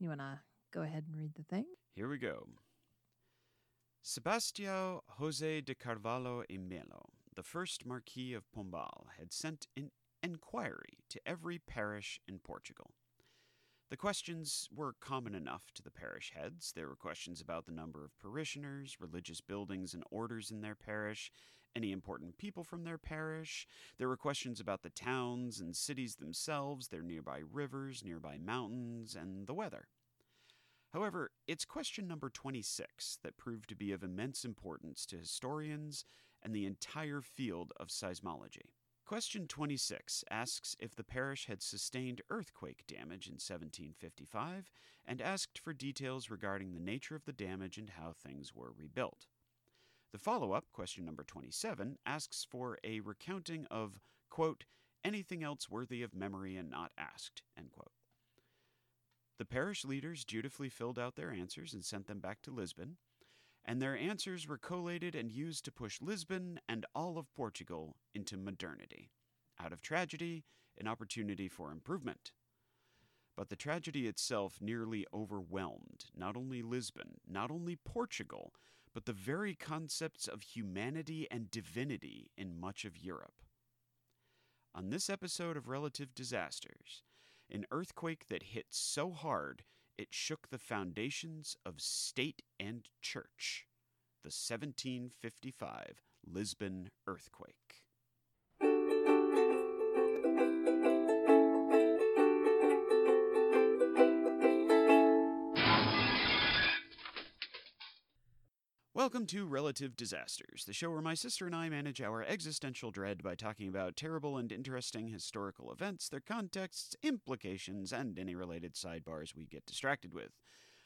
You want to go ahead and read the thing? Here we go. Sebastião José de Carvalho e Melo, the first Marquis of Pombal, had sent an enquiry to every parish in Portugal. The questions were common enough to the parish heads. There were questions about the number of parishioners, religious buildings and orders in their parish, any important people from their parish. There were questions about the towns and cities themselves, their nearby rivers, nearby mountains, and the weather. However, it's question number 26 that proved to be of immense importance to historians and the entire field of seismology. Question 26 asks if the parish had sustained earthquake damage in 1755 and asked for details regarding the nature of the damage and how things were rebuilt. The follow up, question number 27, asks for a recounting of, quote, anything else worthy of memory and not asked, end quote. The parish leaders dutifully filled out their answers and sent them back to Lisbon, and their answers were collated and used to push Lisbon and all of Portugal into modernity. Out of tragedy, an opportunity for improvement. But the tragedy itself nearly overwhelmed not only Lisbon, not only Portugal, but the very concepts of humanity and divinity in much of Europe. On this episode of Relative Disasters, an earthquake that hit so hard it shook the foundations of state and church. The 1755 Lisbon earthquake. Welcome to Relative Disasters, the show where my sister and I manage our existential dread by talking about terrible and interesting historical events, their contexts, implications, and any related sidebars we get distracted with.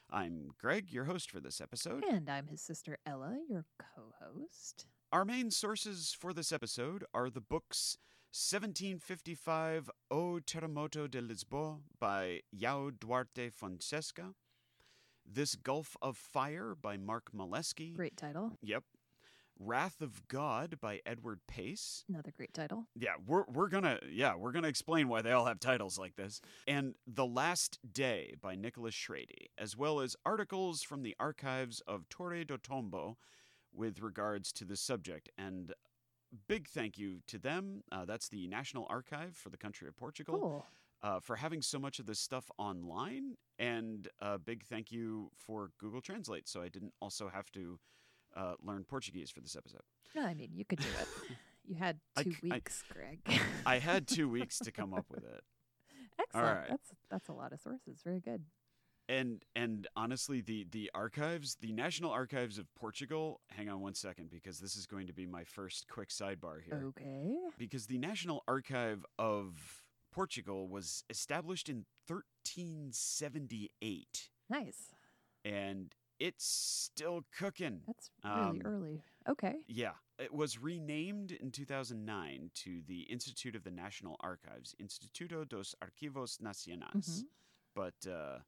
I'm Greg, your host for this episode. And I'm his sister Ella, your co host. Our main sources for this episode are the books 1755 O Terramoto de Lisboa by João Duarte Fonseca, This Gulf of Fire by Mark Molesky. Great title. Yep. Wrath of God by Edward Paice. Another great title. Yeah, we're we're gonna yeah we're gonna explain why they all have titles like this. And The Last Day by Nicholas Shrady, as well as articles from the archives of Torre do Tombo with regards to the subject. And big thank you to them. Uh, that's the National Archive for the country of Portugal. Cool. Uh, for having so much of this stuff online, and a big thank you for Google Translate, so I didn't also have to uh, learn Portuguese for this episode. No, I mean, you could do it. You had two I- weeks, Greg. I had two weeks to come up with it. Excellent. right. That's that's a lot of sources. Very good. and and honestly the the archives the national archives of portugal hang on one second because this is going to be my first quick sidebar here Okay. because the national archive of portugal was established in 1378 Nice. and it's still cooking That's really Um, early. Okay. yeah it was renamed in 2009 to the institute of the national archives instituto dos arquivos nacionais Mhm. but uh,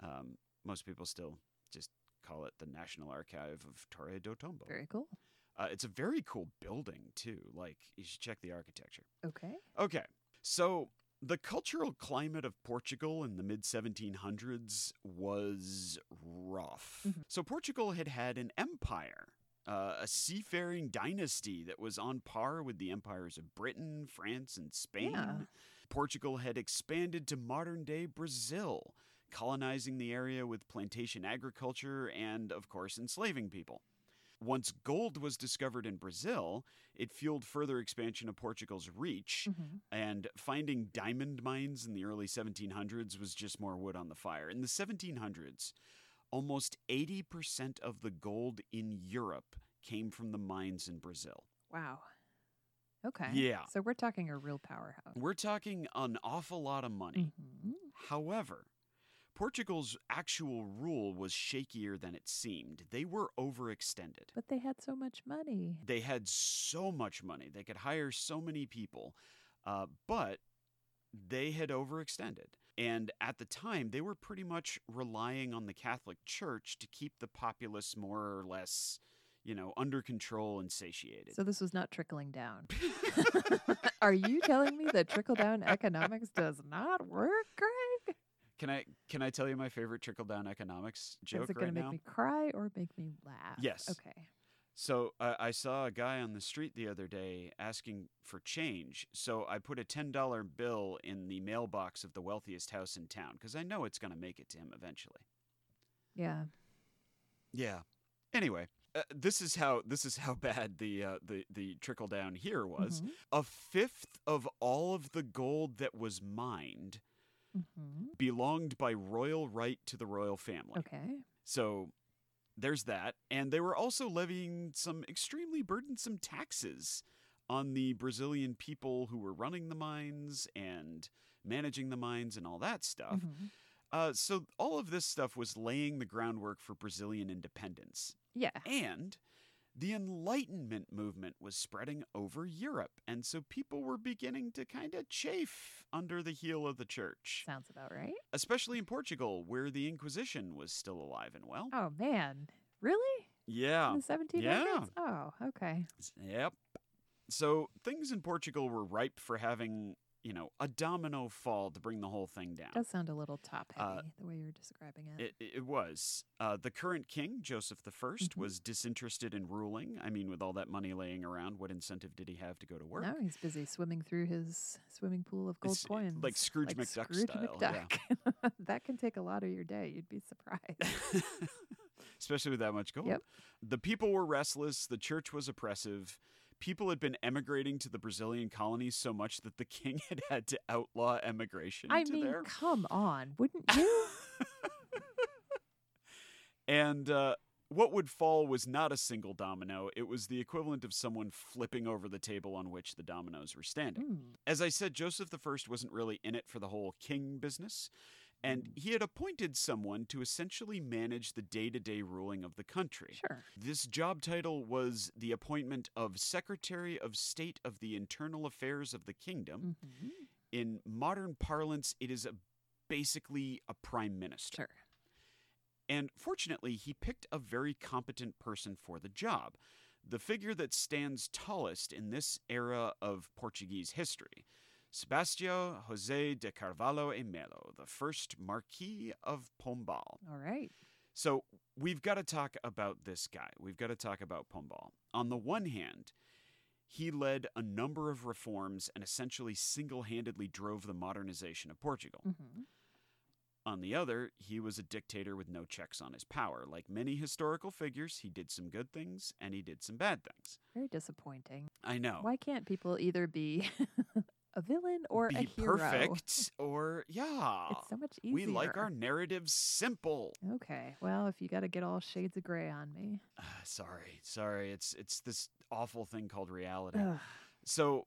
um, most people still just call it the National Archive of Torre do Tombo. Very cool. Uh, it's a very cool building too. Like you should check the architecture. Okay. Okay, so the cultural climate of Portugal in the mid 1700s was rough. Mhm. So Portugal had had an empire. Uh, a seafaring dynasty that was on par with the empires of Britain, France, and Spain. Yeah. Portugal had expanded to modern day Brazil, colonizing the area with plantation agriculture and, of course, enslaving people. Once gold was discovered in Brazil, it fueled further expansion of Portugal's reach, Mhm. and finding diamond mines in the early 1700s was just more wood on the fire. In the 1700s, almost 80% of the gold in Europe came from the mines in Brazil. Wow. Okay. Yeah. So we're talking a real powerhouse. We're talking an awful lot of money. Mhm. However, Portugal's actual rule was shakier than it seemed. They were overextended. But they had so much money. They had so much money, they could hire so many people, uh, but they had overextended. And at the time, they were pretty much relying on the Catholic Church to keep the populace more or less, you know, under control and satiated. So this was not trickling down. Are you telling me that trickle down economics does not work? Can I can I tell you my favorite trickle down economics joke? Is it right going to make now? me cry or make me laugh? Yes. Okay. So uh, I saw a guy on the street the other day asking for change. So I put a ten dollar bill in the mailbox of the wealthiest house in town because I know it's going to make it to him eventually. Yeah. Yeah. Anyway, uh, this is how this is how bad the uh, the the trickle down here was. Mhm. A fifth of all of the gold that was mined Mhm. belonged by royal right to the royal family. Okay. So there's that. And they were also levying some extremely burdensome taxes on the Brazilian people who were running the mines and managing the mines and all that stuff. Mhm. Uh, so all of this stuff was laying the groundwork for Brazilian independence. Yeah. And the Enlightenment movement was spreading over Europe. And so people were beginning to kind of chafe under the heel of the church, Sounds about right. especially in Portugal, where the Inquisition was still alive and well. Oh man. Really? Yeah. In the 1700s? yeah. Oh, okay. Yep. So things in Portugal were ripe for having, you know, a domino fall to bring the whole thing down. Does sound a little top heavy Uh, the way you're describing it. It, it was. Uh, the current king, Joseph I, Mhm. was disinterested in ruling. I mean, with all that money laying around, what incentive did he have to go to work? No, he's busy swimming through his swimming pool of gold It's, uh, coins. like Scrooge like McDuck Scrooge style, yeah. That can take a lot of your day. You'd be surprised. Especially with that much gold. Yep. The people were restless. The church was oppressive. People had been emigrating to the Brazilian colonies so much that the king had had to outlaw emigration I to mean, there. come on, wouldn't you? And uh, what would fall was not a single domino. It was the equivalent of someone flipping over the table on which the dominoes were standing. Hmm, As I said, Joseph I wasn't really in it for the whole king business, and he had appointed someone to essentially manage the day to day ruling of the country. Sure. This job title was the appointment of Secretary of State of the Internal Affairs of the Kingdom. Mhm. In modern parlance, it is a, basically a prime minister. Sure. And fortunately, he picked a very competent person for the job. The figure that stands tallest in this era of Portuguese history. Sebastião José de Carvalho e Melo, the first Marquis of Pombal. All right. So we've got to talk about this guy. We've got to talk about Pombal. On the one hand, he led a number of reforms and essentially single handedly drove the modernization of Portugal. hmm On the other, he was a dictator with no checks on his power. Like many historical figures, he did some good things and he did some bad things. Very disappointing. I know. Why can't people either be a villain or Be a hero? perfect or, yeah. It's so much easier. we like our narratives simple. Okay. Well, if you got to get all shades of gray on me. Ah, sorry, sorry. It's it's this awful thing called reality. Ugh. So,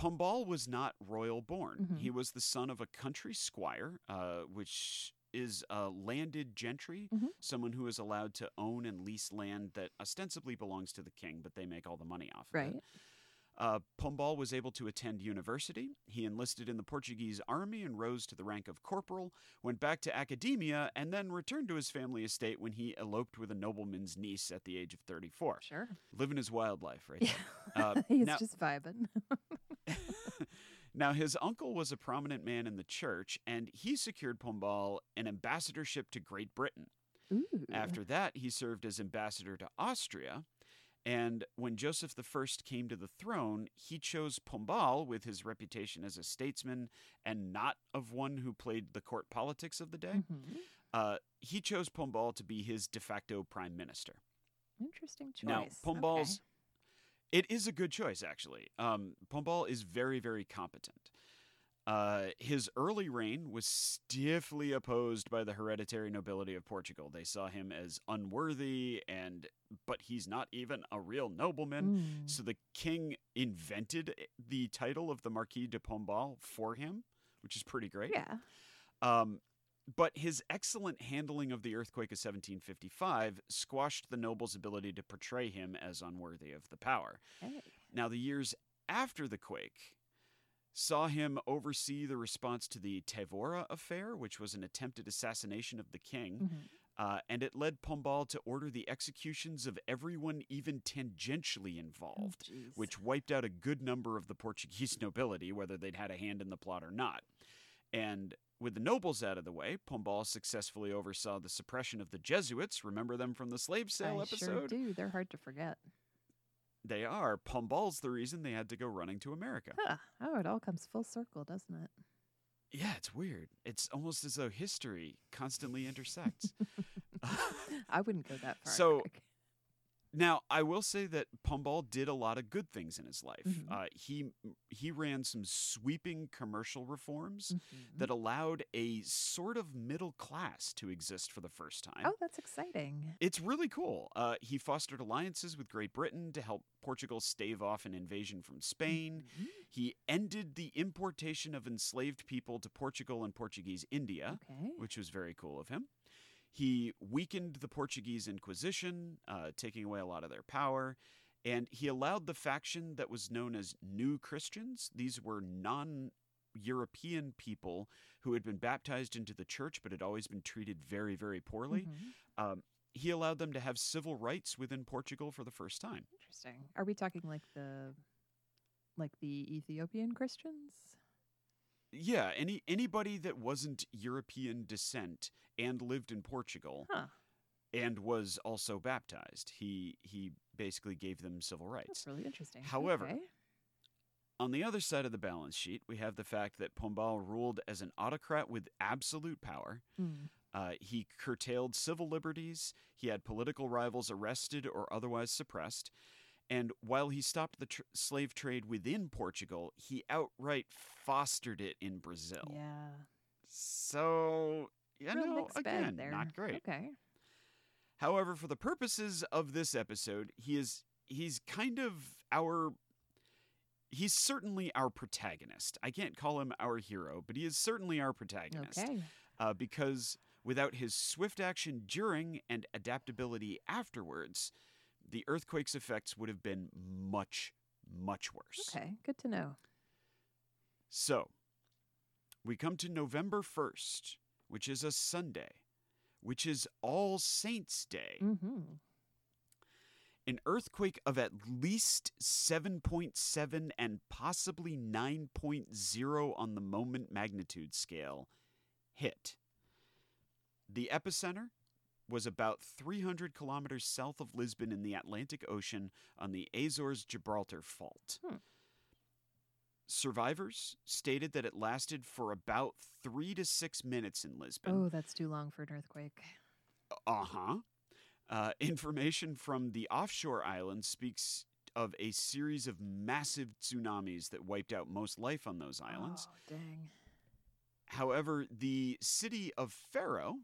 Pombal was not royal born. Mhm. He was the son of a country squire, uh, which is a landed gentry, Mhm. someone who is allowed to own and lease land that ostensibly belongs to the king, but they make all the money off of Right. it. Uh, Pombal was able to attend university. He enlisted in the Portuguese army and rose to the rank of corporal, went back to academia, and then returned to his family estate when he eloped with a nobleman's niece at the age of 34. Sure. Living his wild life, right Yeah. there. Uh, He's now- just vibing. now, his uncle was a prominent man in the church, and he secured Pombal an ambassadorship to Great Britain. Ooh. After that, he served as ambassador to Austria. And when Joseph I came to the throne, he chose Pombal with his reputation as a statesman and not of one who played the court politics of the day. Mhm. Uh, he chose Pombal to be his de facto prime minister. Interesting choice. Now, Okay. Pombal's it is a good choice actually. Um, Pombal is very very competent. Uh, his early reign was stiffly opposed by the hereditary nobility of Portugal. They saw him as unworthy and but he's not even a real nobleman. Mm. So the king invented the title of the Marquis de Pombal for him, which is pretty great. Yeah. Um, but his excellent handling of the earthquake of 1755 squashed the noble's ability to portray him as unworthy of the power. Hey. Now, the years after the quake saw him oversee the response to the Távora affair, which was an attempted assassination of the king, Mhm. uh, and it led Pombal to order the executions of everyone even tangentially Oh, involved jeez. which wiped out a good number of the Portuguese nobility, whether they'd had a hand in the plot or not. And with the nobles out of the way, Pombal successfully oversaw the suppression of the Jesuits. Remember them from the slave sale I episode? sure do. They're hard to forget. They are. Pombal's the reason they had to go running to America. Huh. Oh, it all comes full circle, doesn't it? Yeah, it's weird. It's almost as though history constantly intersects. I wouldn't go that far. So, Greg. Now, I will say that Pombal did a lot of good things in his life. Mhm. Uh, he he ran some sweeping commercial reforms Mhm. that allowed a sort of middle class to exist for the first time. Oh, that's exciting. It's really cool. Uh, he fostered alliances with Great Britain to help Portugal stave off an invasion from Spain. Mhm. He ended the importation of enslaved people to Portugal and Portuguese India, Okay. which was very cool of him. He weakened the Portuguese Inquisition, uh, taking away a lot of their power. And he allowed the faction that was known as New Christians. These were non European people who had been baptized into the church but had always been treated very, very poorly. Mhm. Um, he allowed them to have civil rights within Portugal for the first time. Interesting. Are we talking like the like the Ethiopian Christians? Yeah, any anybody that wasn't European descent and lived in Portugal Huh. and was also baptized, he he basically gave them civil rights. That's really interesting. However, Okay. On the other side of the balance sheet, we have the fact that Pombal ruled as an autocrat with absolute power. Mm. Uh, he curtailed civil liberties. He had political rivals arrested or otherwise suppressed. And while he stopped the tr- slave trade within Portugal, he outright fostered it in Brazil. Yeah. So, you Real know, again, not great. Okay. However, for the purposes of this episode, he is he's kind of our he's certainly our protagonist. I can't call him our hero, but he is certainly our protagonist. Okay. Uh, because without his swift action during and adaptability afterwards, the earthquake's effects would have been much, much worse. Okay. Good to know. So, we come to November 1st, which is a Sunday, which is All Saints' Day. Mm-hmm. An earthquake of at least 7.7 and possibly 9.0 on the moment magnitude scale hit. The epicenter was about 300 kilometers south of Lisbon in the Atlantic Ocean on the Azores Gibraltar Fault. Hmm. Survivors stated that it lasted for about three to six minutes in Lisbon. Oh, that's too long for an earthquake. Uh-huh. Uh, information from the offshore islands speaks of a series of massive tsunamis that wiped out most life on those islands. Oh, dang. However, the city of Faro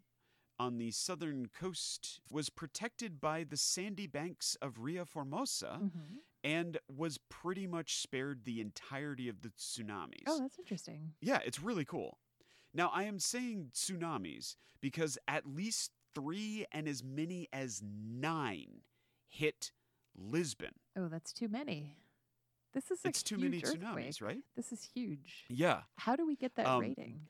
on the southern coast was protected by the sandy banks of Ria Formosa hmm and was pretty much spared the entirety of the tsunamis. Oh, that's interesting. Yeah, it's really cool. Now, I am saying tsunamis because at least three and as many as nine hit Lisbon. Oh, that's too many. This is a It's too many tsunamis, right? This is huge. Yeah. How do we get that Um, rating?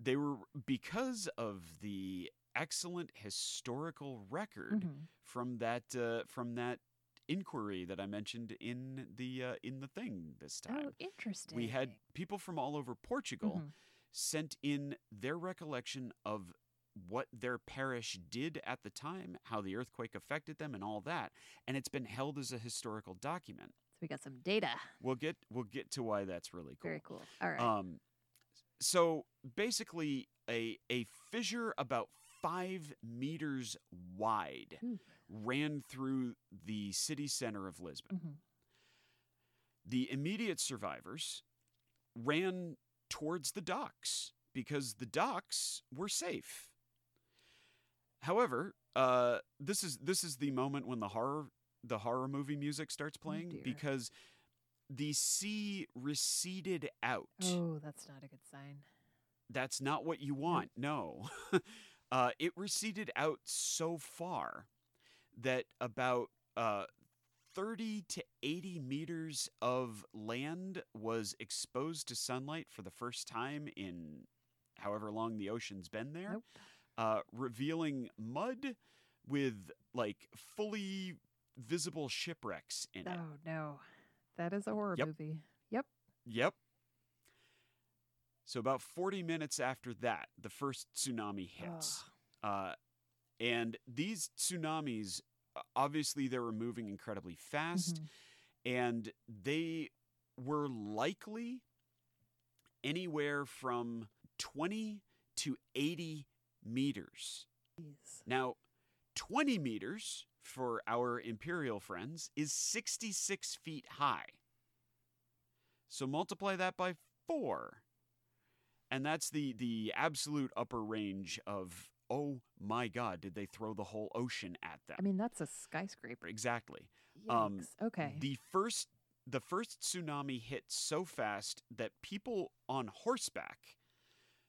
They were because of the excellent historical record Mhm. from that uh, from that inquiry that I mentioned in the uh, in the thing this time. Oh, interesting. we had people from all over Portugal Mhm. sent in their recollection of what their parish did at the time, how the earthquake affected them, and all that. And it's been held as a historical document. So we got some data. We'll get we'll get to why that's really cool. Very cool. All right. Um, so basically, a a fissure about five meters wide Ooh. ran through the city center of Lisbon. Mhm. The immediate survivors ran towards the docks because the docks were safe. However, uh, this is this is the moment when the horror the horror movie music starts playing dear. because the sea receded out. Oh, that's not a good sign. That's not what you want. No. uh, it receded out so far that about uh, 30 to 80 meters of land was exposed to sunlight for the first time in however long the ocean's been there, Nope. uh, revealing mud with like fully visible shipwrecks in it. Oh no, that is a horror Yep. movie. Yep. Yep. So about 40 minutes after that, the first tsunami hits. Uh, and these tsunamis, obviously, they were moving incredibly fast, Mhm. and they were likely anywhere from 20 to 80 meters. Jeez. Now, 20 meters for our imperial friends is 66 feet high. So multiply that by 4. And that's the the absolute upper range of oh my god, did they throw the whole ocean at them? I mean, that's a skyscraper. exactly. Um, okay. The first the first tsunami hit so fast that people on horseback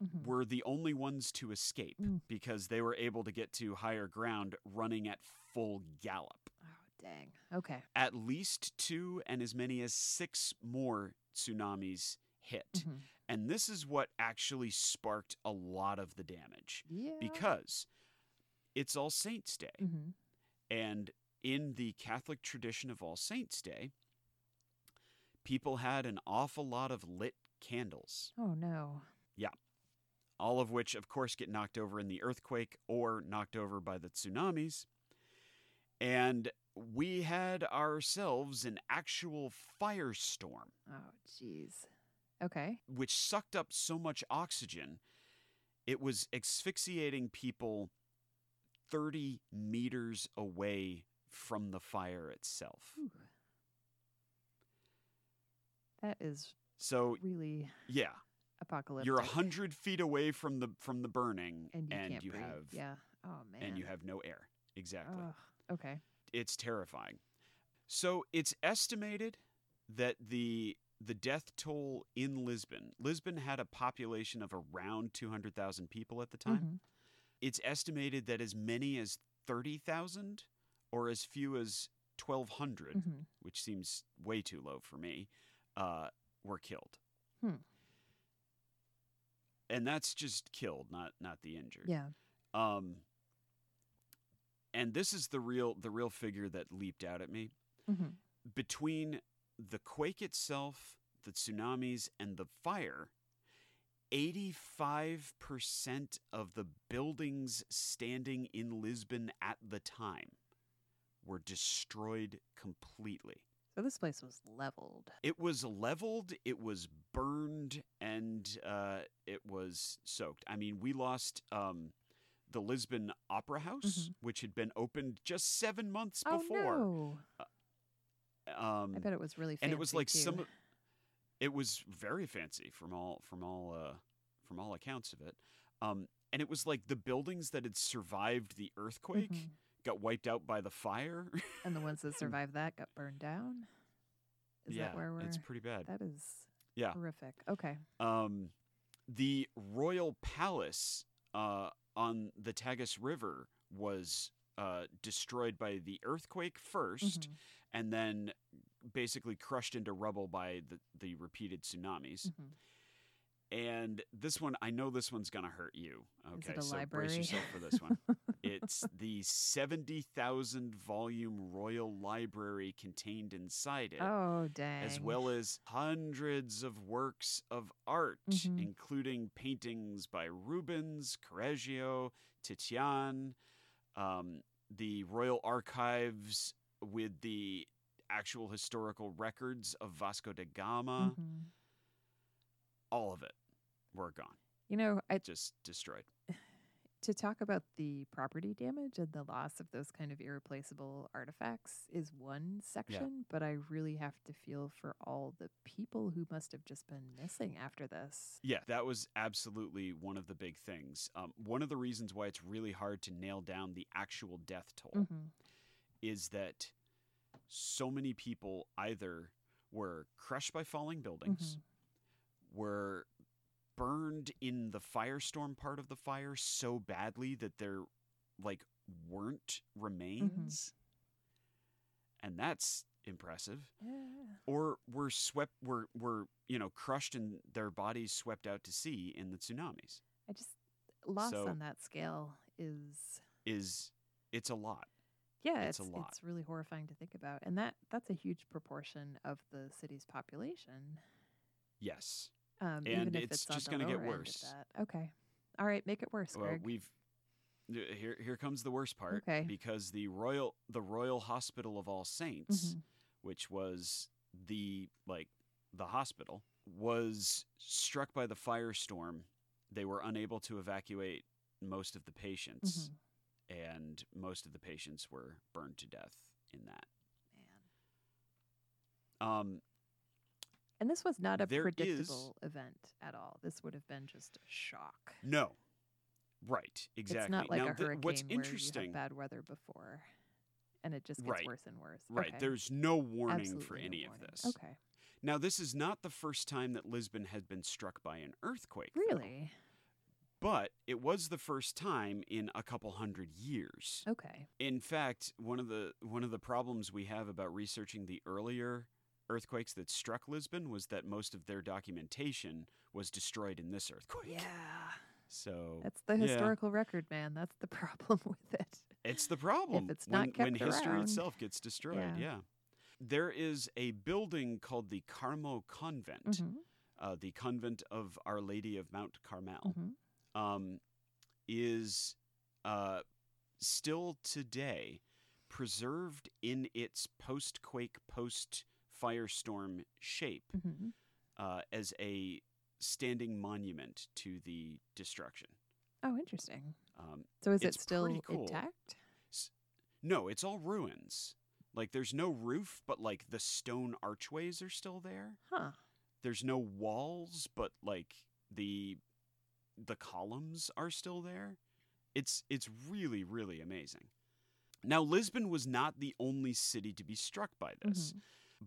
Mhm. were the only ones to escape Mm. because they were able to get to higher ground running at full gallop. Oh, dang. Okay. At least two and as many as six more tsunamis hit. Mhm. And this is what actually sparked a lot of the damage Yeah. because it's All Saints' Day. Mhm. And in the Catholic tradition of All Saints' Day, people had an awful lot of lit candles. Oh no. Yeah. All of which, of course, get knocked over in the earthquake or knocked over by the tsunamis. And we had ourselves an actual firestorm, Oh, jeez. Okay. which sucked up so much oxygen, it was asphyxiating people 30 meters away from the fire itself. Whew. That is So, really yeah, apocalyptic. you're a 100 feet away from the from the burning and you can't you have Yeah. Oh man. and you have no air. Exactly. Okay. it's terrifying. So it's estimated that the the death toll in Lisbon. Lisbon had a population of around 200,000 people at the time. Mhm. It's estimated that as many as 30,000 or as few as 1200, Mhm. which seems way too low for me, uh, were killed. Hmm. And that's just killed, not not the injured. Yeah. Um, and this is the real the real figure that leaped out at me Mhm. between the quake itself, the tsunamis, and the fire. 85% of the buildings standing in Lisbon at the time were destroyed completely. So this place was leveled. It was leveled, it was burned, and uh, it was soaked. I mean, we lost um, the Lisbon Opera House, which had been opened just seven months before. Oh no. Um, I bet it was really fancy and it was like too. some. It was very fancy from all from all uh, from all accounts of it. Um, and it was like the buildings that had survived the earthquake Mhm. got wiped out by the fire. And the ones that survived that got burned down. Is yeah, that where we're? it's pretty bad. That is Yeah. horrific. Okay. um, the royal palace uh, on the Tagus River was uh, destroyed by the earthquake 1st, Mhm. and then basically crushed into rubble by the, the repeated tsunamis. Mhm. And this one, I know this one's gonna hurt you. Okay, so library? brace yourself for this one. It's the seventy thousand volume Royal Library contained inside it Oh dang. as well as hundreds of works of art, Mhm. including paintings by Rubens, Correggio, Titian, um, the Royal Archives with the actual historical records of Vasco da Gama. Mhm. All of it were gone, You know, I just destroyed. to talk about the property damage and the loss of those kind of irreplaceable artifacts is one section, but I really have to feel for all the people who must have just been missing after this. Yeah, that was absolutely one of the big things. Um, one of the reasons why it's really hard to nail down the actual death toll Mhm. is that so many people either were crushed by falling buildings, Mhm. were burned in the firestorm part of the fire so badly that there like weren't mm-hmm. remains. And that's impressive. Yeah. Or were swept were were, you know, crushed and their bodies swept out to sea in the tsunamis. I just loss So- on that scale is Is it's a lot. yeah, It's it's a lot. it's really horrifying to think about. And that that's a huge proportion of the city's population. Yes. Um, And even if it's on just gonna get lower end of worse. Okay. All right, make it worse, Well, Greg. we've here here comes the worst part Okay. because the Royal the Royal Hospital of All Saints, Mhm. which was the like the hospital, was struck by the firestorm. They were unable to evacuate most of the patients, Mhm. and most of the patients were burned to death in that. Man. Um, And this was not a There is- predictable event at all. This would have been just a shock. no, right, exactly. It's not like now, a th- hurricane what's where you interesting, have bad weather before, and it just gets Right. worse and worse. right? Okay. There's no warning Absolutely for no any of this. Okay. Now, this is not the first time that Lisbon had been struck by an earthquake. though, Really? but it was the first time in a couple hundred years. Okay. In fact, one of the one of the problems we have about researching the earlier earthquakes that struck Lisbon was that most of their documentation was destroyed in this earthquake. Yeah. So That's the yeah. historical record, man. That's the problem with it. It's the problem If it's not when, when kept history around. itself gets destroyed. Yeah. Yeah. There is a building called the Carmel Convent, Mhm. uh, the convent of Our Lady of Mount Carmel, Mhm. um, is uh, still today preserved in its post quake, post firestorm shape Mhm. uh, as a standing monument to the destruction. Oh, interesting. Um, So is it still cool. intact? No, it's all ruins. Like there's no roof, but like the stone archways are still there. Huh. There's no walls, but like the the columns are still there. It's it's really really amazing. Now Lisbon was not the only city to be struck by this, Mhm.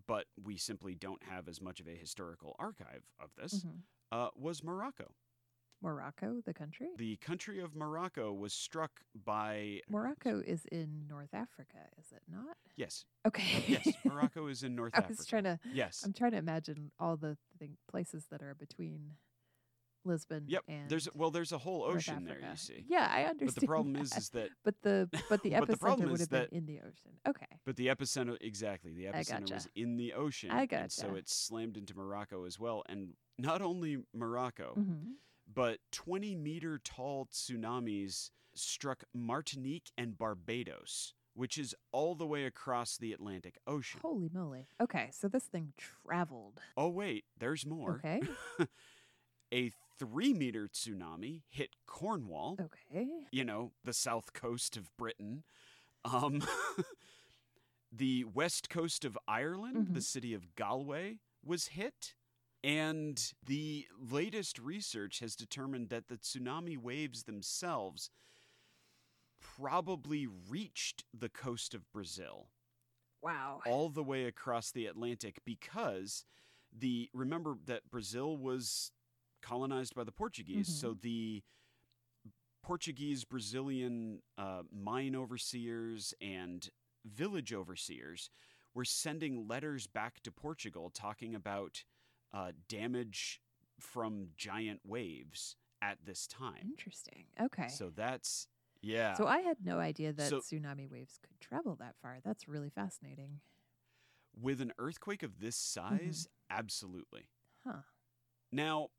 But we simply don't have as much of a historical archive of this. Mhm. Uh, was Morocco. Morocco, the country? The country of Morocco was struck by Morocco is in North Africa, is it not? yes, Okay. yes. Morocco is in North I Africa. was trying to Yes. I'm trying to imagine all the thing, places that are between Lisbon Yep. There's well, there's a whole ocean there. You see. Yeah, I understand. But the problem is, that. is that but the but the But the epicenter would is have been in the ocean. Okay. but the epicenter exactly the epicenter was in the ocean, I gotcha. and so it slammed into Morocco as well. And not only Morocco, hmm but 20 meter tall tsunamis struck Martinique and Barbados, which is all the way across the Atlantic Ocean. Holy moly. Okay, so this thing traveled. Oh wait, there's more. Okay. A three meter tsunami hit Cornwall. Okay. you know, the south coast of Britain. Um, the west coast of Ireland, the Mhm. city of Galway, was hit. And the latest research has determined that the tsunami waves themselves probably reached the coast of Brazil Wow. all the way across the Atlantic because the remember that Brazil was colonized by the Portuguese, Mhm. so the Portuguese Brazilian uh, mine overseers and village overseers were sending letters back to Portugal talking about uh, damage from giant waves at this time. Interesting. Okay. So that's yeah. So I had no idea that So- tsunami waves could travel that far. That's really fascinating. With an earthquake of this size, absolutely. Huh. Now,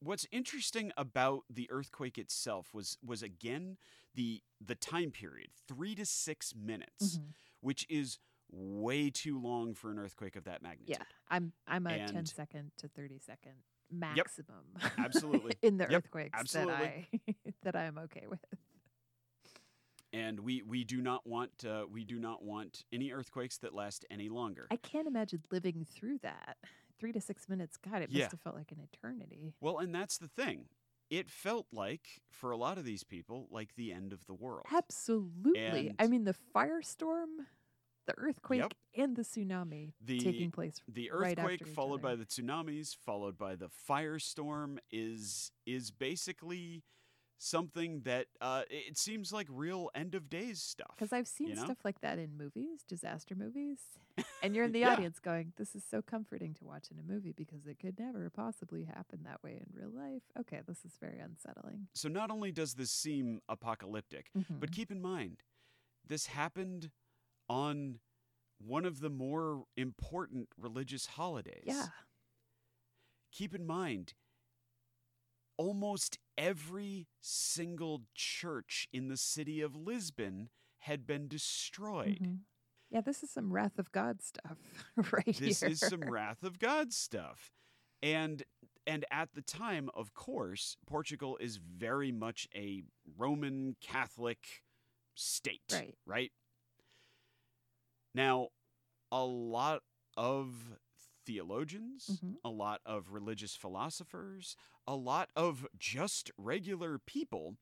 what's interesting about the earthquake itself was was again the the time period, 3 to 6 minutes, Mhm. which is way too long for an earthquake of that magnitude. Yeah. I'm I'm a 10 And- second to 30 second maximum. Absolutely. in the Yep, earthquakes absolutely. that I that I am okay with. And we we do not want uh, we do not want any earthquakes that last any longer. I can't imagine living through that. 3 to 6 minutes. God, it Yeah. must have felt like an eternity. well, and that's the thing. It felt like for a lot of these people like the end of the world. Absolutely. I mean, the firestorm, the earthquake, Yep. and the tsunami The taking place. the right earthquake each followed by the tsunamis followed by the firestorm is is basically something that uh, it seems like real end of days stuff Because I've seen you know? stuff like that in movies, disaster movies, and you're in the Yeah. audience going, "This is so comforting to watch in a movie because it could never possibly happen that way in real life." Okay, this is very unsettling. so not only does this seem apocalyptic but Mhm. keep in mind this happened on one of the more important religious holidays yeah, keep in mind, almost every single church in the city of Lisbon had been destroyed. Mhm. Yeah, this is some wrath of God stuff right This here. is some wrath of God stuff. And and at the time, of course, Portugal is very much a Roman Catholic state, Right. right? Now, a lot of theologians, Mhm. a lot of religious philosophers, a lot of just regular people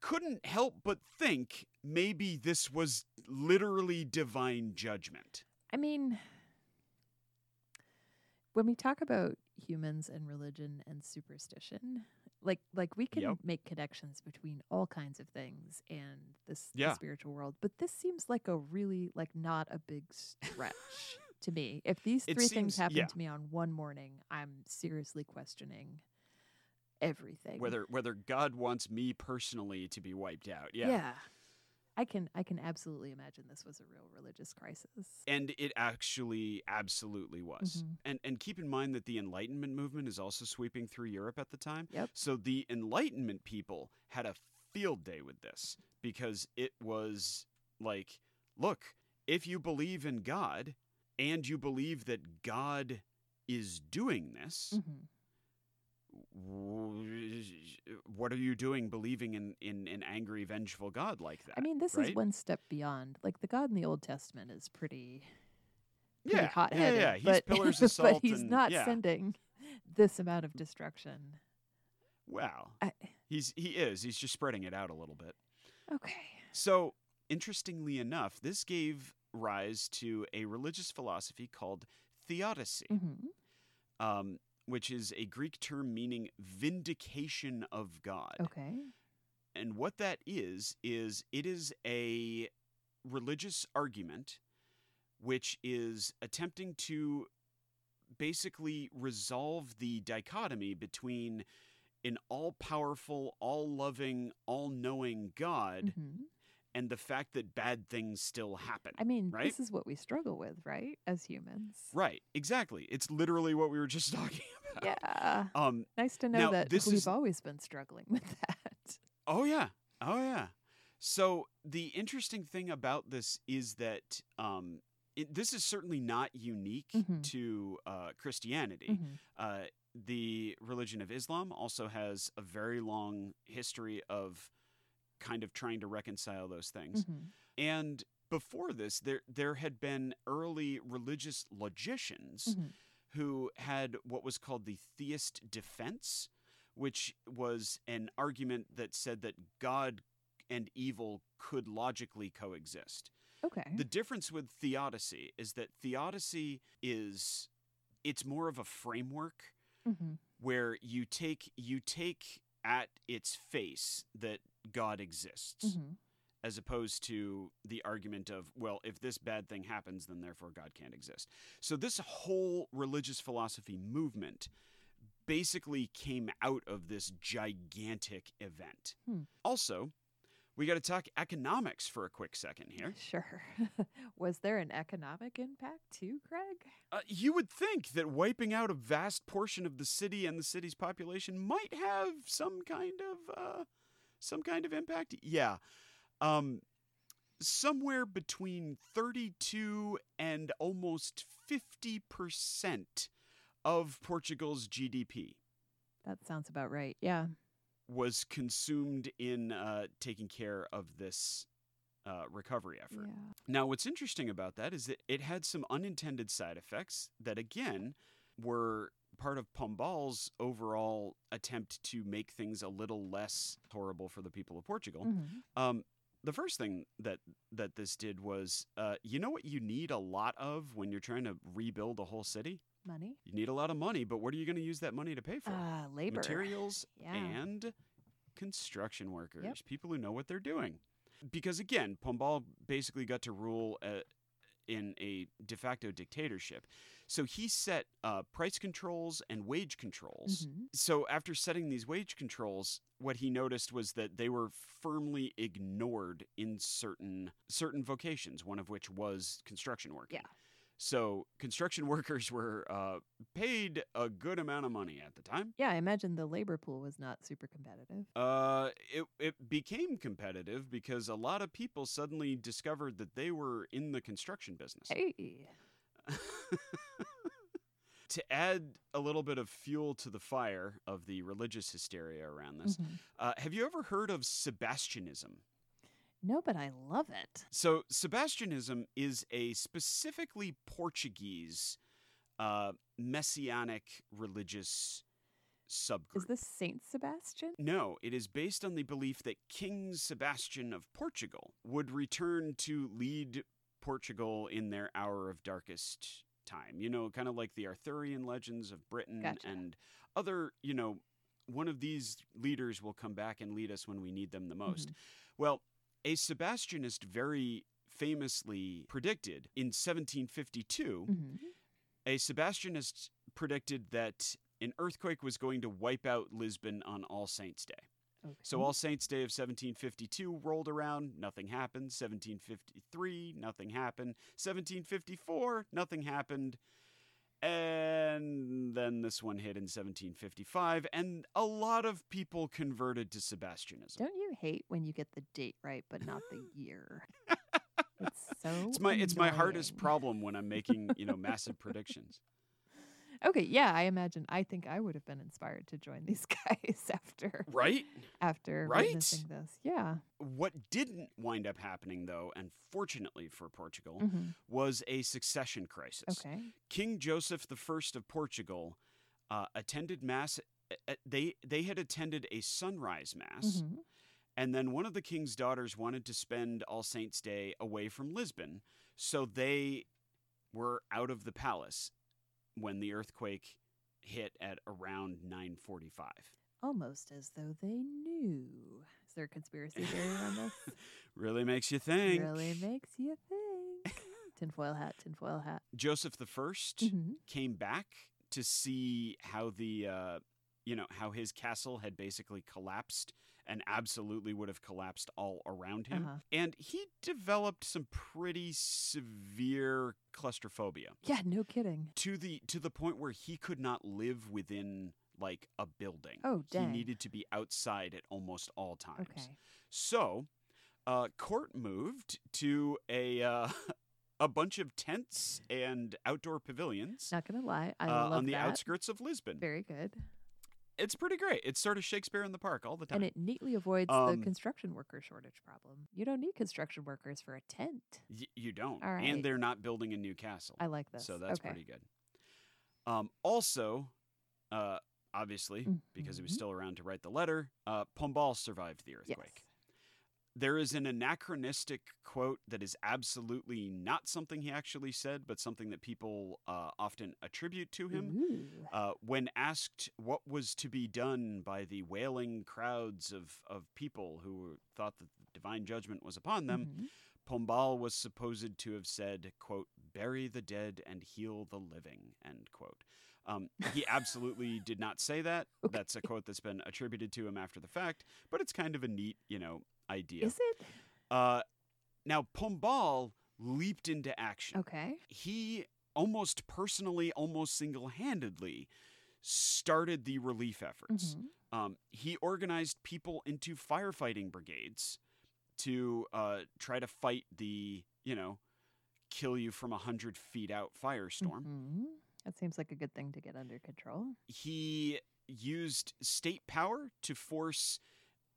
couldn't help but think maybe this was literally divine judgment. I mean, when we talk about humans and religion and superstition, like like we can Yep. make connections between all kinds of things and this the spiritual world, but this seems like a really like not a big stretch to me. If these three things happen yeah. to me on one morning, I'm seriously questioning everything. Whether whether God wants me personally to be wiped out. Yeah. yeah. I can I can absolutely imagine this was a real religious crisis. And it actually absolutely was. Mhm. And and keep in mind that the Enlightenment movement is also sweeping through Europe at the time. Yep. So the Enlightenment people had a field day with this because it was like, look, if you believe in God and you believe that God is doing this, Mhm. what are you doing believing in, in an angry, vengeful God like that? I mean, this right? is one step beyond. Like the God in the Old Testament is pretty, pretty yeah, hot-headed. Yeah, yeah, he's but, pillars of salt. but he's and- not yeah. sending this amount of destruction. Wow. I, He's he is. He's just spreading it out a little bit. okay. So, interestingly enough, this gave rise to a religious philosophy called theodicy, hmm um, which is a Greek term meaning vindication of God. Okay. And what that is is it is a religious argument which is attempting to basically resolve the dichotomy between an all-powerful, all-loving, all-knowing God hmm and the fact that bad things still happen. I mean, right? this is what we struggle with, right? As humans. right, exactly. It's literally what we were just talking about. Yeah. Um Nice to know Now, that we've is- always been struggling with that. Oh yeah. Oh yeah. So the interesting thing about this is that um, it, this is certainly not unique Mhm. to uh, Christianity. Mhm. Uh, the religion of Islam also has a very long history of kind of trying to reconcile those things. Mhm. And before this, there there had been early religious logicians Mhm. who had what was called the theist defense, which was an argument that said that God and evil could logically coexist. Okay. The difference with theodicy is that theodicy is it's more of a framework hmm where you take you take at its face that God exists hmm as opposed to the argument of, well, if this bad thing happens, then therefore God can't exist. So, this whole religious philosophy movement basically came out of this gigantic event. Hmm. Also, we got to talk economics for a quick second here. Sure. Was there an economic impact too, Greg? Uh, you would think that wiping out a vast portion of the city and the city's population might have some kind of uh, some kind of impact. Yeah, um, somewhere between thirty-two and almost fifty percent of Portugal's GDP That sounds about right. Yeah. was consumed in uh, taking care of this uh, recovery effort. Yeah. Now, what's interesting about that is that it had some unintended side effects that, again, were part of Pombal's overall attempt to make things a little less horrible for the people of Portugal. Mhm. Um, the first thing that that this did was, uh, you know what you need a lot of when you're trying to rebuild a whole city? Money. You need a lot of money, but what are you going to use that money to pay for? Uh, labor. Materials Yeah. and construction workers, people who know what they're doing. Because again, Pombal basically got to rule uh, in a de facto dictatorship. So he set uh, price controls and wage controls. Mhm. So after setting these wage controls, what he noticed was that they were firmly ignored in certain certain vocations, one of which was construction work. Yeah. So construction workers were uh, paid a good amount of money at the time. Yeah, I imagine the labor pool was not super competitive. Uh, it it became competitive because a lot of people suddenly discovered that they were in the construction business. Hey. to add a little bit of fuel to the fire of the religious hysteria around this, Mhm. uh, have you ever heard of Sebastianism? No, but I love it. So, Sebastianism is a specifically Portuguese uh, messianic religious subgroup. Is this Saint Sebastian? No, it is based on the belief that King Sebastian of Portugal would return to lead Portugal in their hour of darkest time. You know, kind of like the Arthurian legends of Britain Gotcha. and other, you know, one of these leaders will come back and lead us when we need them the most. Well, a Sebastianist very famously predicted in 1752 hmm a Sebastianist predicted that an earthquake was going to wipe out Lisbon on All Saints' Day. Okay. So All Saints' Day of 1752 rolled around, nothing happened. 1753, nothing happened. 1754, nothing happened. And then this one hit in 1755, and a lot of people converted to Sebastianism. Don't you hate when you get the date right but not the year? it's so It's my it's my hardest problem when I'm making you know massive predictions. Okay, yeah, I imagine I think I would have been inspired to join these guys after Right? after Right? witnessing this. Yeah. What didn't wind up happening, though, and fortunately for Portugal, Mhm. was a succession crisis. Okay. King Joseph I of Portugal uh, attended mass. uh, uh, They they had attended a sunrise mass, Mhm. and then one of the king's daughters wanted to spend All Saints' Day away from Lisbon, so they were out of the palace when the earthquake hit at around 9:45. Almost as though they knew. Is there a conspiracy theory around this? Really makes you think. Really makes you think. tinfoil hat, tinfoil hat. Joseph I Mhm. came back to see how the uh, you know how his castle had basically collapsed and absolutely would have collapsed all around him Uh-huh. and he developed some pretty severe claustrophobia Yeah, no kidding. to the to the point where he could not live within like a building Oh, he needed to be outside at almost all times Okay. so uh, court moved to a uh, a bunch of tents and outdoor pavilions Not gonna lie, I uh, love on the that. outskirts of Lisbon. Very good. It's pretty great. It's sort of Shakespeare in the Park all the time. And it neatly avoids Um, the construction worker shortage problem. You don't need construction workers for a tent. Y- you don't. All right. And they're not building a new castle. I like this. so that's okay. pretty good. Um, also, uh, obviously, because he was Mhm. still around to write the letter, uh, Pombal survived the earthquake. Yes. There is an anachronistic quote that is absolutely not something he actually said, but something that people uh, often attribute to him. Uh, when asked what was to be done by the wailing crowds of, of people who thought that divine judgment was upon them, Mhm. Pombal was supposed to have said, quote, bury the dead and heal the living, end quote. Um, he absolutely did not say that. That's a quote that's been attributed to him after the fact, but it's kind of a neat, you know, idea. Is it? Uh, now, Pombal leaped into action Okay. he almost personally, almost single handedly started the relief efforts. Mhm. Um, he organized people into firefighting brigades to uh, try to fight the, you know, kill you from a hundred feet out firestorm. Mm-hmm. That seems like a good thing to get under control. He used state power to force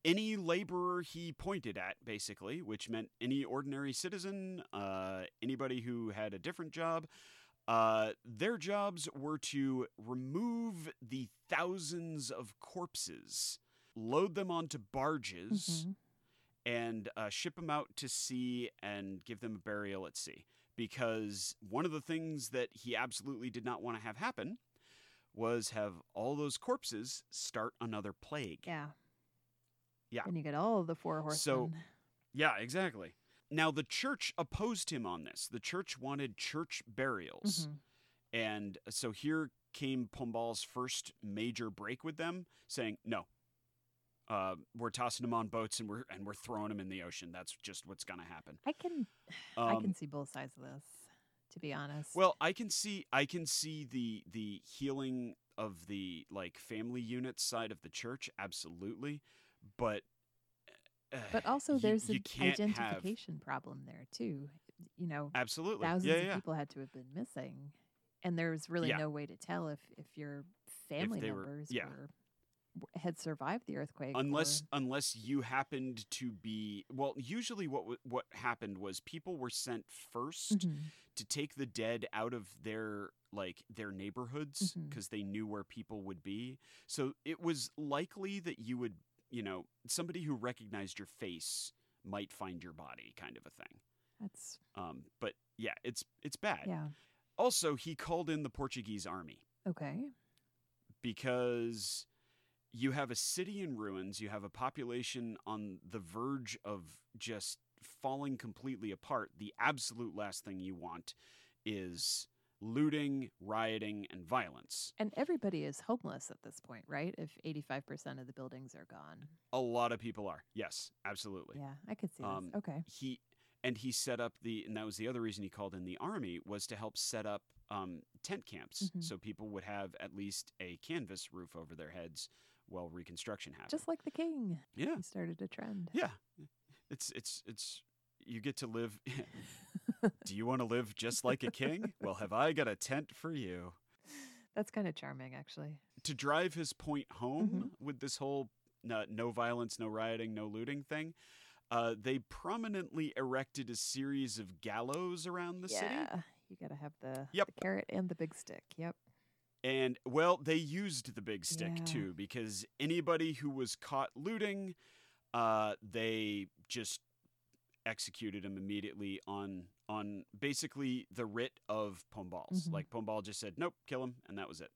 any laborer he pointed at, basically, which meant any ordinary citizen, uh, anybody who had a different job. Uh, their jobs were to remove the thousands of corpses, load them onto barges, Mhm. and uh, ship them out to sea and give them a burial at sea. Because one of the things that he absolutely did not want to have happen was have all those corpses start another plague. Yeah. Yeah. And you get all of the four horsemen. So- Yeah, exactly. Now, the church opposed him on this. The church wanted church burials. Mhm. And so here came Pombal's first major break with them, saying, no. Uh, we're tossing them on boats and we're and we're throwing them in the ocean. That's just what's going to happen. I can I Um, can see both sides of this. to be honest. Well, I can see I can see the the healing of the like family unit side of the church absolutely, but uh, but also there's you an can't have- identification problem there too. You know, absolutely thousands yeah of people had to have been missing, and there's really Yeah. no way to tell if if your family were- members yeah. were had survived the earthquake. unless or- unless you happened to be well usually what what happened was people were sent 1st Mhm. to take the dead out of their like their neighborhoods because they knew where people would be so it was likely that you would you know somebody who recognized your face might find your body kind of a thing that's um but yeah it's it's bad yeah also he called in the portuguese army okay. because you have a city in ruins, you have a population on the verge of just falling completely apart. The absolute last thing you want is looting, rioting, and violence. And everybody is homeless at this point, right? If 85% of the buildings are gone. A lot of people are. Yes, absolutely. Yeah, I could see Um, this. Okay. He and he set up the and that was the other reason he called in the army was to help set up um, tent camps Mhm. so people would have at least a canvas roof over their heads while reconstruction happened. Just like the king. yeah. He started a trend. Yeah. It's it's it's you get to live Do you want to live just like a king? Well, have I got a tent for you. That's kind of charming, actually. To drive his point home Mm-hmm. with this whole no, no violence, no rioting, no looting thing, uh, they prominently erected a series of gallows around the yeah. city. Yeah, you got to have the, Yep. the carrot and the big stick. Yep. And well, they used the big stick Yeah. too because anybody who was caught looting, uh, they just executed him immediately on on basically the writ of Pombals. Mhm. Like Pombal just said, "Nope, kill him," and that was it.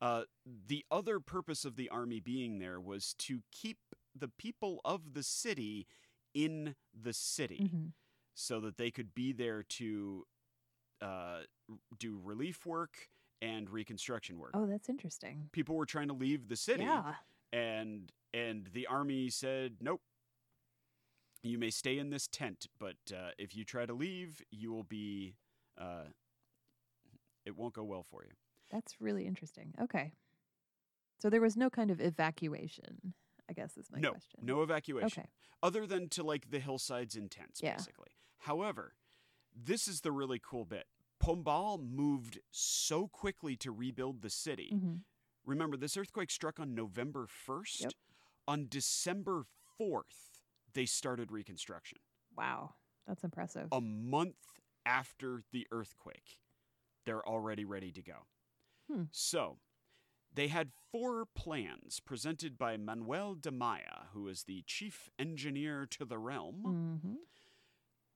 Uh, the other purpose of the army being there was to keep the people of the city in the city Mhm. so that they could be there to uh, do relief work and reconstruction work. Oh, that's interesting. People were trying to leave the city, Yeah. and and the army said, "Nope, you may stay in this tent, but uh, if you try to leave, you will be, uh, it won't go well for you." That's really interesting. Okay. So there was no kind of evacuation, I guess is my no, question. no evacuation. Okay. other than to like the hillsides in tents, Yeah. basically. However, this is the really cool bit. Pombal moved so quickly to rebuild the city. hmm Remember, this earthquake struck on November 1st. Yep. On December 4th, they started reconstruction. Wow. That's impressive. A month after the earthquake, they're already ready to go. Hmm. So, they had four plans presented by Manuel de Maya, who is the chief engineer to the realm. hmm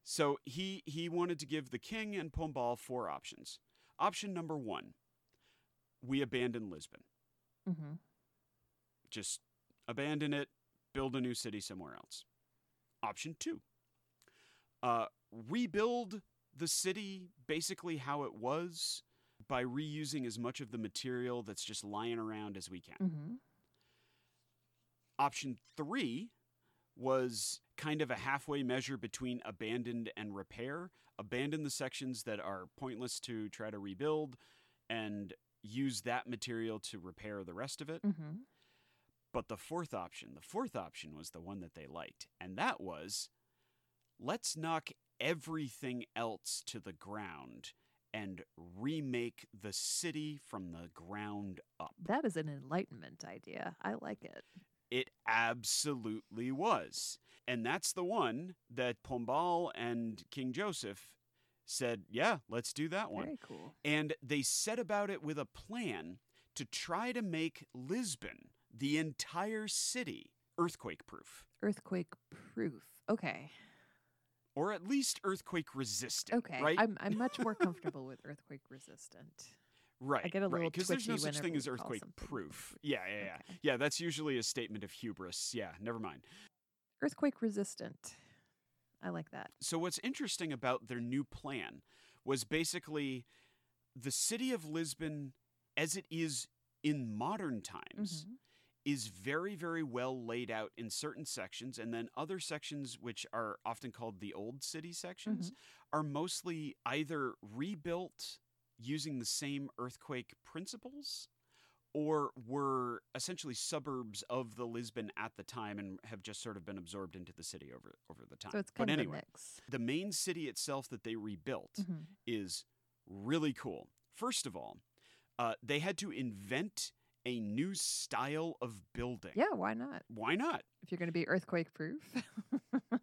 So he he wanted to give the king and Pombal four options. Option number one: we abandon Lisbon. hmm Just abandon it, build a new city somewhere else. Option two: uh, rebuild the city basically how it was by reusing as much of the material that's just lying around as we can. hmm Option three was kind of a halfway measure between abandoned and repair. Abandon the sections that are pointless to try to rebuild and use that material to repair the rest of it. hmm But the fourth option, the fourth option was the one that they liked, and that was let's knock everything else to the ground and remake the city from the ground up. That is an enlightenment idea. I like it. It absolutely was. And that's the one that Pombal and King Joseph said, yeah, let's do that one. Very cool. And they set about it with a plan to try to make Lisbon, the entire city, earthquake proof, Earthquake proof. Okay. or at least earthquake resistant. Okay. Right? I'm I'm much more comfortable with earthquake resistant. right. I get a little Because there's no such thing as earthquake proof. Yeah, yeah, yeah. Okay. Yeah, that's usually a statement of hubris. Yeah, never mind. Earthquake resistant. I like that. So, what's interesting about their new plan was basically the city of Lisbon, as it is in modern times, Mhm. Is very, very well laid out in certain sections, and then other sections, which are often called the old city sections, are mostly either rebuilt using the same earthquake principles or were essentially suburbs of the Lisbon at the time and have just sort of been absorbed into the city over over the time. So it's but kind of anyway, a mix. the main city itself that they rebuilt Mhm. is really cool. First of all, uh, they had to invent a new style of building. Yeah, why not? Why not? If you're going to be earthquake proof.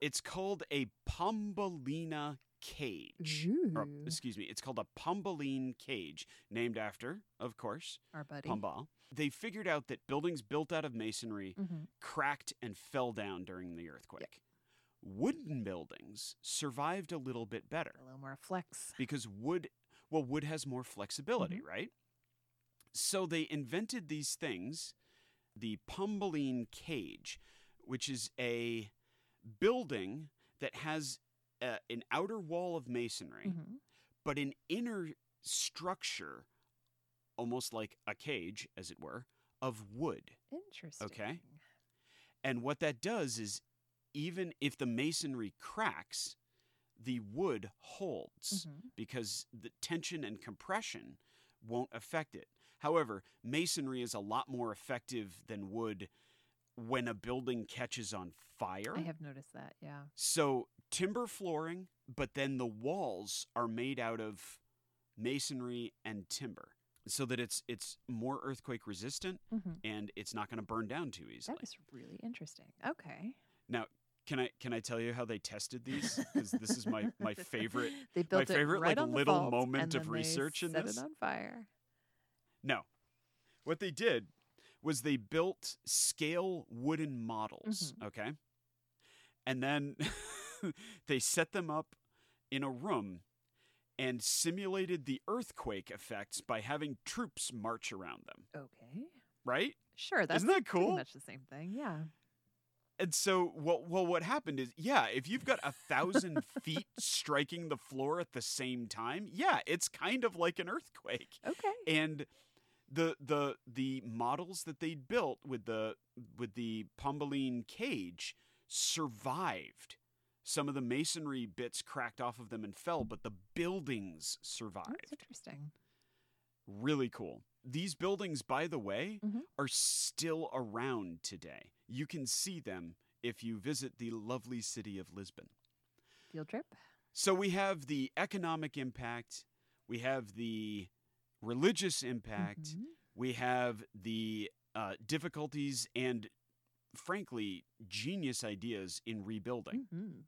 It's called a Pombalina cage. Or, excuse me, it's called a Pombaline cage, named after, of course, our buddy. Pombal. They figured out that buildings built out of masonry Mhm. cracked and fell down during the earthquake. Wooden buildings survived a little bit better A little more flex. because wood, well, wood has more flexibility, Mm-hmm. right? So they invented these things, the Pombaline cage, which is a building that has uh, an outer wall of masonry, Mhm. but an inner structure, almost like a cage, as it were, of wood. Interesting. Okay. And what that does is, even if the masonry cracks, the wood holds Mhm. because the tension and compression won't affect it. However, masonry is a lot more effective than wood when a building catches on fire. I have noticed that. Yeah. So, timber flooring, but then the walls are made out of masonry and timber so that it's it's more earthquake resistant Mhm. and it's not going to burn down too easily. That is really interesting. Okay. Now, can I can I tell you how they tested these? Because this is my my favorite. They built it favorite, right like, little moment of research in set this. it on fire. No, what they did was they built scale wooden models. Mm-hmm. Okay, and then they set them up in a room and simulated the earthquake effects by having troops march around them. Okay. Right. Sure. That's Isn't that pretty cool? much the same thing. Yeah. And so, what? Well, what happened is, yeah, if you've got a thousand feet striking the floor at the same time, yeah, it's kind of like an earthquake. Okay. And the the the models that they'd built with the with the Pombaline cage survived. Some of the masonry bits cracked off of them and fell, but the buildings That's survived. interesting. Really cool. These buildings, by the way, Mhm. are still around today. You can see them if you visit the lovely city of Lisbon. Field trip. So we have the economic impact, we have the religious impact, Mhm. we have the uh, difficulties and, frankly, genius ideas in rebuilding. Mhm.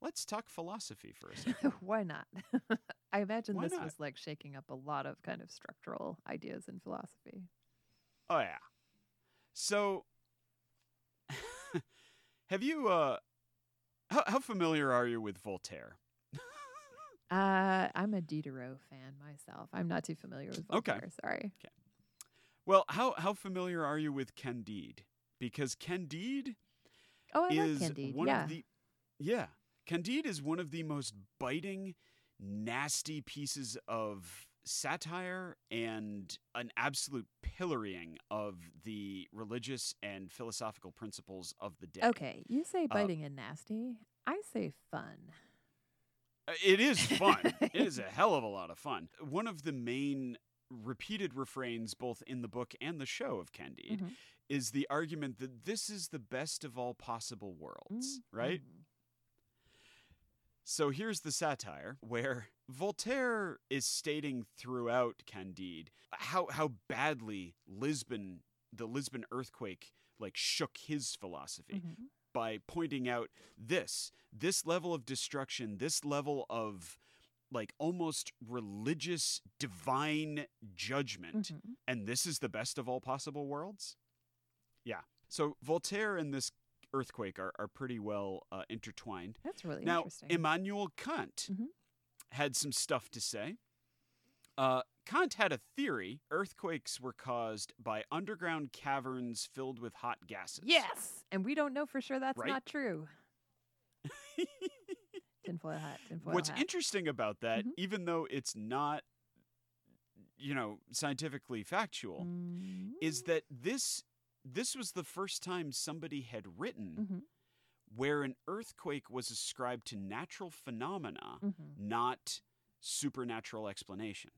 Let's talk philosophy for a second. Why not? I imagine Why this not? was like shaking up a lot of kind of structural ideas in philosophy. oh yeah. So, have you? Uh, how, how familiar are you with Voltaire? Uh, I'm a Diderot fan myself. I'm not too familiar with Okay. Voltaire. Sorry. Well, how how familiar are you with Candide? Because Candide Oh, I is like Candide. one yeah. of the yeah candide is one of the most biting nasty pieces of satire and an absolute pillorying of the religious and philosophical principles of the day Okay, you say Uh, biting and nasty. I say fun. Uh, it is fun it is a hell of a lot of fun one of the main repeated refrains both in the book and the show of candide Mhm. is the argument that this is the best of all possible worlds right Mhm. So here's the satire where Voltaire is stating throughout Candide how how badly Lisbon the Lisbon earthquake like shook his philosophy Mhm. By pointing out this this level of destruction this level of like almost religious divine judgment Mhm. and this is the best of all possible worlds yeah so voltaire and this earthquake are, are pretty well uh, intertwined That's really now, interesting. Immanuel Kant Mhm. had some stuff to say. Uh, Kant had a theory earthquakes were caused by underground caverns filled with hot gases. yes, and we don't know for sure that's Right? not true. Tinfoil hat. Tinfoil What's hat. interesting about that, Mhm. even though it's not you know, scientifically factual, Mm, is that this this was the first time somebody had written mhm, where an earthquake was ascribed to natural phenomena, mhm. not supernatural explanation,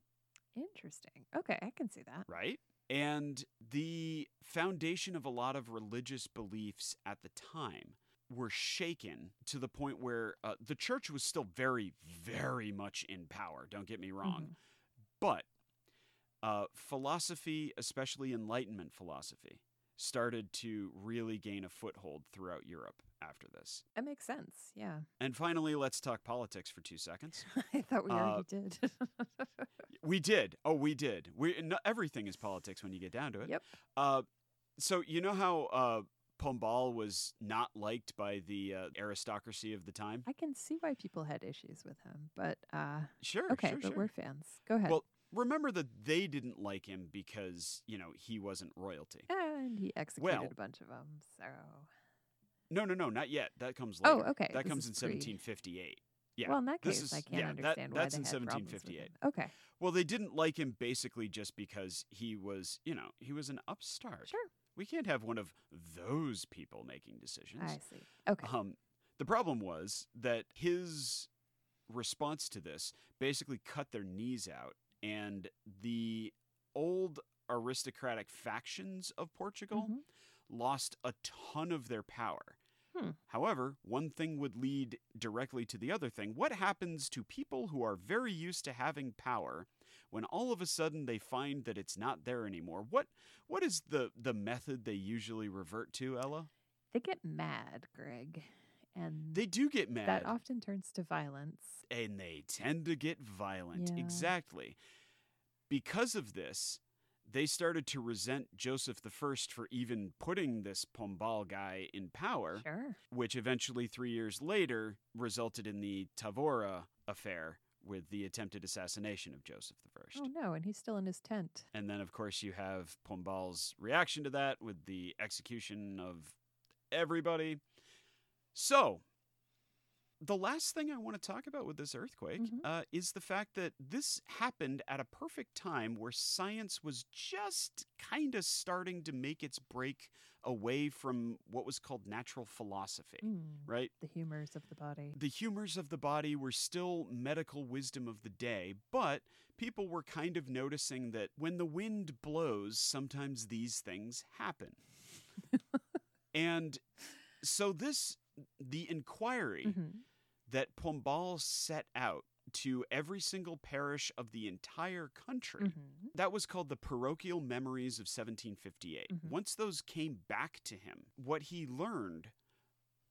Interesting. Okay, I can see that. right? And the foundation of a lot of religious beliefs at the time were shaken to the point where uh, the church was still very, very much in power. Don't get me wrong. Mhm. But uh, philosophy, especially Enlightenment philosophy, started to really gain a foothold throughout Europe after this. That makes sense. Yeah. And finally, let's talk politics for two seconds. I thought we Uh, already did. we did. Oh, we did. We no, everything is politics when you get down to it. Yep. Uh, so you know how uh, Pombal was not liked by the uh, aristocracy of the time. I can see why people had issues with him, but uh, Sure. okay, sure, but sure. we're fans. Go ahead. Well, remember that they didn't like him because you know he wasn't royalty. and he executed well- a bunch of them. So No, no, no, not yet. That comes later. Oh, okay, That this comes in pre. 1758. Yeah. well, in that case, is- I can't yeah, that- understand why that's they in had problems with 1758. him. Okay, Well, they didn't like him basically just because he was, you know, he was an upstart. sure. We can't have one of those people making decisions. I see. Okay. Um, the problem was that his response to this basically cut their knees out, and the old aristocratic factions of Portugal Mhm. lost a ton of their power. Hmm. However, one thing would lead directly to the other thing. What happens to people who are very used to having power when all of a sudden they find that it's not there anymore? What what is the the method they usually revert to, Ella? They get mad, Greg, and They do get mad. that often turns to violence. and they tend to get violent. Yeah. Exactly. Because of this, they started to resent Joseph I for even putting this Pombal guy in power, Sure. which eventually, three years later, resulted in the Távora affair with the attempted assassination of Joseph I. Oh no, and he's still in his tent. And then, of course, you have Pombal's reaction to that with the execution of everybody. So, the last thing I want to talk about with this earthquake Mhm. uh, is the fact that this happened at a perfect time where science was just kind of starting to make its break away from what was called natural philosophy, Mm, right? The humors of the body. The humors of the body were still medical wisdom of the day, but people were kind of noticing that when the wind blows, sometimes these things happen. and so, this, the inquiry Mhm. that Pombal set out to every single parish of the entire country. Mhm. That was called the Parochial Memories of 1758. Mhm. Once those came back to him, what he learned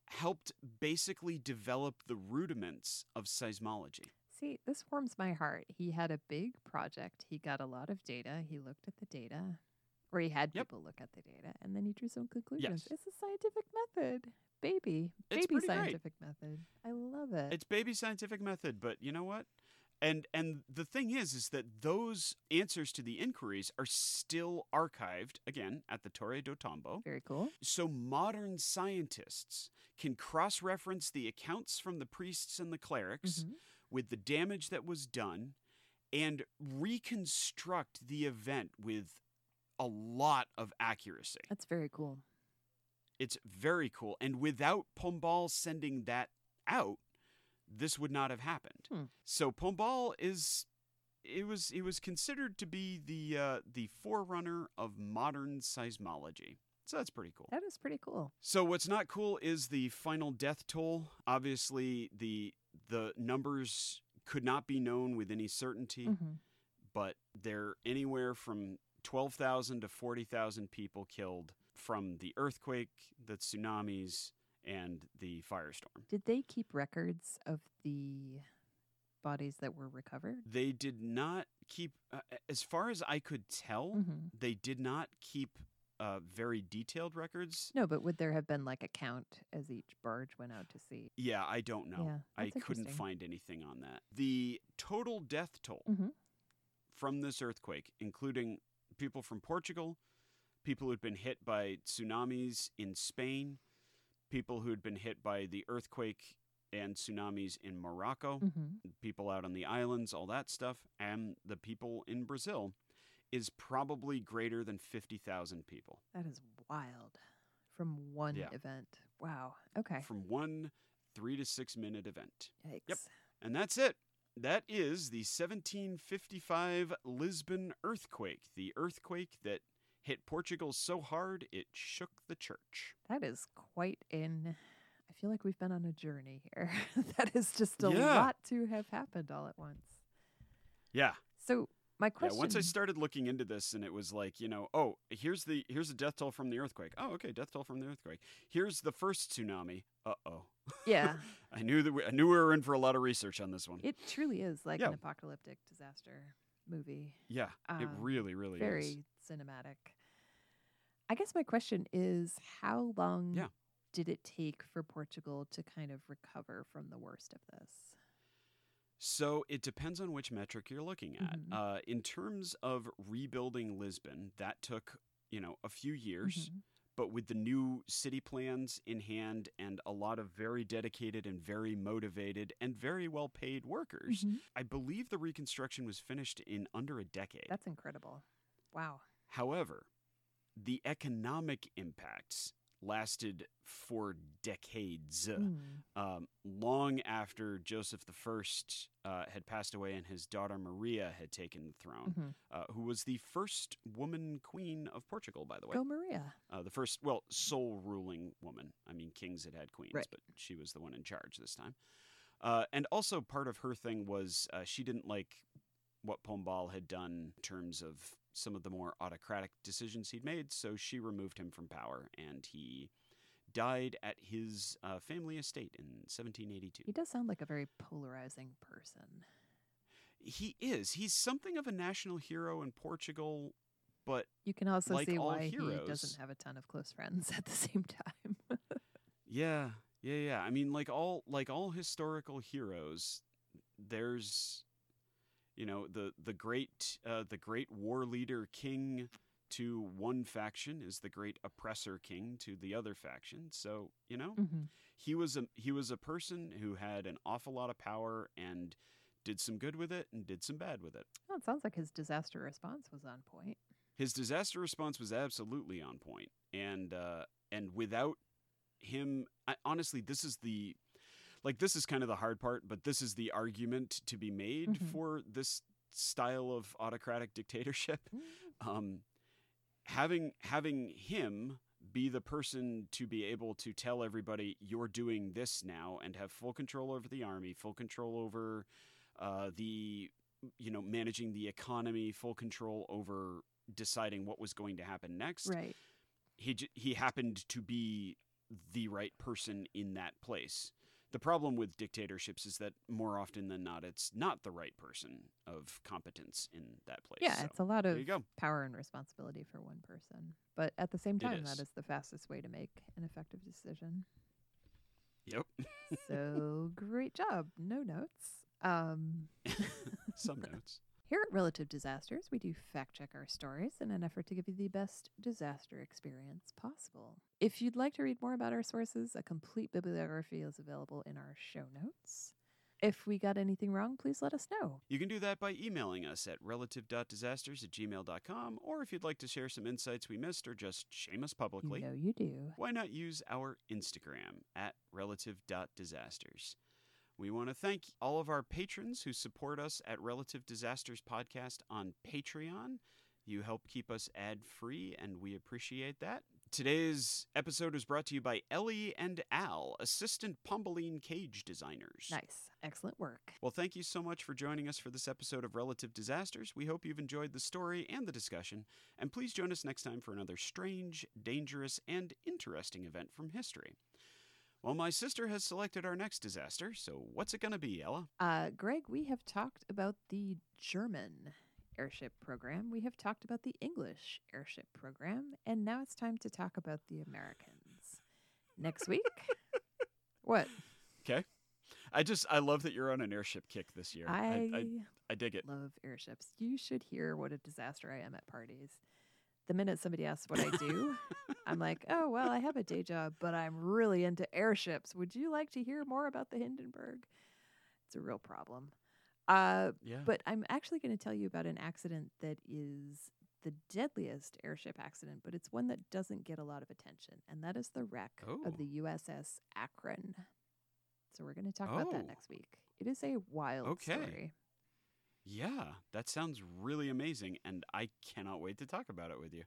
helped basically develop the rudiments of seismology. See, this warms my heart. He had a big project. He got a lot of data. He looked at the data, or he had Yep. people look at the data, and then he drew some conclusions. Yes. It's a scientific method. Baby. It's Baby pretty great. scientific method. I love it. It's baby scientific method, but you know what? And and the thing is is that those answers to the inquiries are still archived again at the Torre do Tombo. Very cool. So modern scientists can cross-reference the accounts from the priests and the clerics Mhm. with the damage that was done and reconstruct the event with a lot of accuracy. That's very cool. It's very cool. And without Pombal sending that out, this would not have happened. Hmm. So Pombal is it was it was considered to be the uh, the forerunner of modern seismology. So that's pretty cool. That is pretty cool. So what's not cool is the final death toll. Obviously, the the numbers could not be known with any certainty, hmm but they're anywhere from 12,000 to 40,000 people killed from the earthquake, the tsunamis, and the firestorm. Did they keep records of the bodies that were recovered? They did not keep, uh, as far as I could tell, hmm they did not keep uh, very detailed records. No, but would there have been like a count as each barge went out to sea? Yeah, I don't know. Yeah, I couldn't find anything on that. The total death toll Mhm. from this earthquake, including people from Portugal, people who'd been hit by tsunamis in Spain, people who'd been hit by the earthquake and tsunamis in Morocco, hmm people out on the islands, all that stuff, and the people in Brazil is probably greater than 50,000 people That is wild. From one Yeah. event. Wow. Okay. from one three to six minute event. Yikes. And that's it. That is the 1755 Lisbon earthquake, the earthquake that hit Portugal so hard it shook the church. That is quite in. I feel like we've been on a journey here. that is just a Yeah. lot to have happened all at once. Yeah. So my question. Yeah, once I started looking into this and it was like, you know, oh, here's the here's the death toll from the earthquake. Oh, okay, death toll from the earthquake. Here's the first tsunami. Uh-oh. yeah, I knew that we, I knew we were in for a lot of research on this one. it truly is like Yeah. an apocalyptic disaster movie. yeah, it um, really really Very is. cinematic. I guess my question is how long Yeah. did it take for Portugal to kind of recover from the worst of this? So it depends on which metric you're looking at. Mhm. Uh, in terms of rebuilding Lisbon, that took you know a few years, Mhm. but with the new city plans in hand and a lot of very dedicated and very motivated and very well paid workers, Mhm. I believe the reconstruction was finished in under a decade. That's incredible. Wow. However, the economic impacts lasted for decades. Mm. um, long after Joseph I uh, had passed away and his daughter Maria had taken the throne, Mhm. uh, who was the first woman queen of Portugal, by the way. Go Maria. Uh, the first, well, sole ruling woman. I mean, kings had had queens, Right. but she was the one in charge this time. Uh, and also, part of her thing was uh, she didn't like what Pombal had done in terms of some of the more autocratic decisions he'd made, so she removed him from power, and he died at his uh, family estate in 1782. He does sound like a very polarizing person. He is. He's something of a national hero in Portugal, but You can also Like see why he doesn't have a ton of close friends at the same time. Yeah, yeah, yeah. I mean, like all like all historical heroes, there's, you know, the the great uh, the great war leader king to one faction is the great oppressor king to the other faction. So you know, hmm he was a he was a person who had an awful lot of power and did some good with it and did some bad with it. Well, it sounds like his disaster response was on point. His disaster response was absolutely on point, and uh, and without him, I, honestly, this is the like this is kind of the hard part, but this is the argument to be made Mhm. for this style of autocratic dictatorship. Mm, Um, having having him be the person to be able to tell everybody you're doing this now and have full control over the army, full control over uh, the you know managing the economy, full control over deciding what was going to happen next. Right. He j- he happened to be the right person in that place. The problem with dictatorships is that more often than not, it's not the right person of competence in that place. Yeah, So, it's a lot of power and responsibility for one person. But at the same time, is. that is the fastest way to make an effective decision. Yep. So great job. No notes. Um, Some notes. Here at Relative Disasters, we do fact check our stories in an effort to give you the best disaster experience possible. If you'd like to read more about our sources, a complete bibliography is available in our show notes. If we got anything wrong, please let us know. You can do that by emailing us at relative.disasters at gmail.com, or if you'd like to share some insights we missed or just shame us publicly, You know you do. why not use our Instagram at relative.disasters? We want to thank all of our patrons who support us at Relative Disasters Podcast on Patreon. You help keep us ad free, and we appreciate that. Today's episode is brought to you by Ellie and Al, assistant Pombaline cage designers. Nice. Excellent work. Well, thank you so much for joining us for this episode of Relative Disasters. We hope you've enjoyed the story and the discussion, and please join us next time for another strange, dangerous, and interesting event from history. Well, my sister has selected our next disaster, so what's it going to be, Ella? Uh, Greg, we have talked about the German airship program. We have talked about the English airship program. And now it's time to talk about the Americans. Next week? what? Okay. I just, I love that you're on an airship kick this year. I, I, I dig it. love airships. You should hear what a disaster I am at parties. The minute somebody asks what I do, I'm like, oh, well, I have a day job, but I'm really into airships. Would you like to hear more about the Hindenburg? It's a real problem. Uh, Yeah. but I'm actually going to tell you about an accident that is the deadliest airship accident, but it's one that doesn't get a lot of attention, and that is the wreck Oh. of the USS Akron. So we're going to talk about Oh. that next week. It is a wild Okay. story. Yeah, that sounds really amazing, and I cannot wait to talk about it with you.